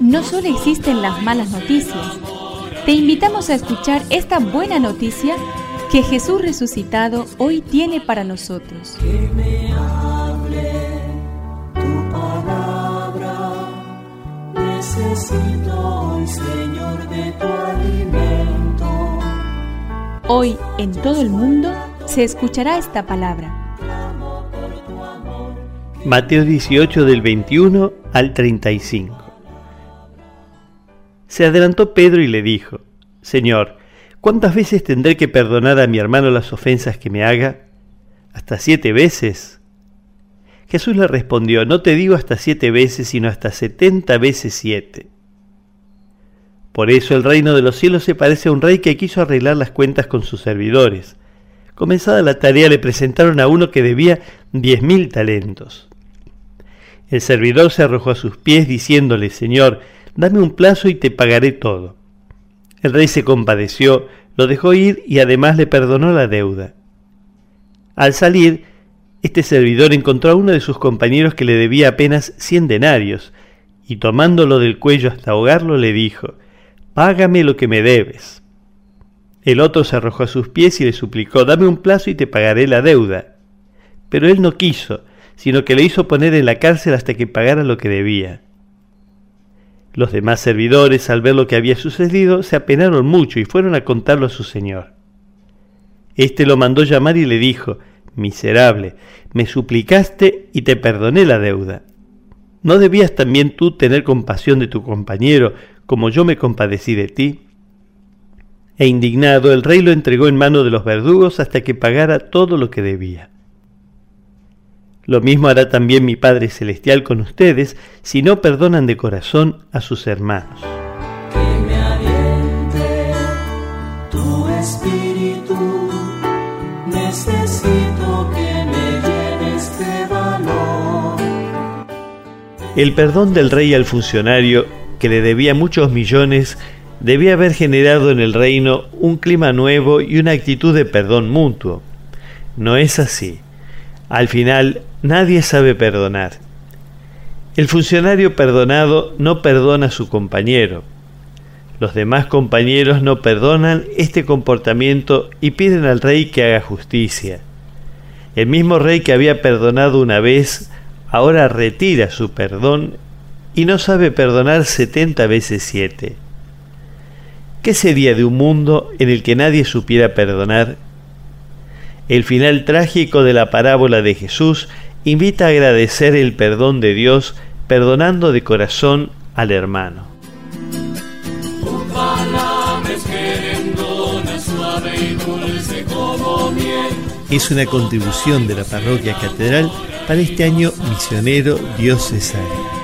No solo existen las malas noticias, te invitamos a escuchar esta buena noticia que Jesús resucitado hoy tiene para nosotros. Que me hable tu palabra, necesito hoy, Señor, de tu alimento. Hoy en todo el mundo se escuchará esta palabra. Mateo 18 del 21 al 35. Se adelantó Pedro y le dijo, Señor, ¿cuántas veces tendré que perdonar a mi hermano las ofensas que me haga? ¿Hasta siete veces? Jesús le respondió, no te digo hasta siete veces, sino hasta setenta veces siete. Por eso el reino de los cielos se parece a un rey que quiso arreglar las cuentas con sus servidores. Comenzada la tarea le presentaron a uno que debía diez mil talentos. El servidor se arrojó a sus pies diciéndole, Señor, dame un plazo y te pagaré todo. El rey se compadeció, lo dejó ir y además le perdonó la deuda. Al salir, este servidor encontró a uno de sus compañeros que le debía apenas cien denarios, y tomándolo del cuello hasta ahogarlo le dijo, Págame lo que me debes. El otro se arrojó a sus pies y le suplicó, Dame un plazo y te pagaré la deuda. Pero él no quiso, sino que le hizo poner en la cárcel hasta que pagara lo que debía. Los demás servidores, al ver lo que había sucedido, se apenaron mucho y fueron a contarlo a su señor. Este lo mandó llamar y le dijo, Miserable, me suplicaste y te perdoné la deuda. ¿No debías también tú tener compasión de tu compañero, como yo me compadecí de ti? E indignado, el rey lo entregó en mano de los verdugos hasta que pagara todo lo que debía. Lo mismo hará también mi Padre Celestial con ustedes si no perdonan de corazón a sus hermanos. Que me aliente tu espíritu, necesito que me llenes de valor. El perdón del rey al funcionario, que le debía muchos millones, debía haber generado en el reino un clima nuevo y una actitud de perdón mutuo. No es así. Al final, nadie sabe perdonar. El funcionario perdonado no perdona a su compañero. Los demás compañeros no perdonan este comportamiento y piden al rey que haga justicia. El mismo rey que había perdonado una vez, ahora retira su perdón y no sabe perdonar setenta veces siete. ¿Qué sería de un mundo en el que nadie supiera perdonar el final trágico de la parábola de Jesús invita a agradecer el perdón de Dios perdonando de corazón al hermano. Es una contribución de la parroquia catedral para este año misionero diocesano.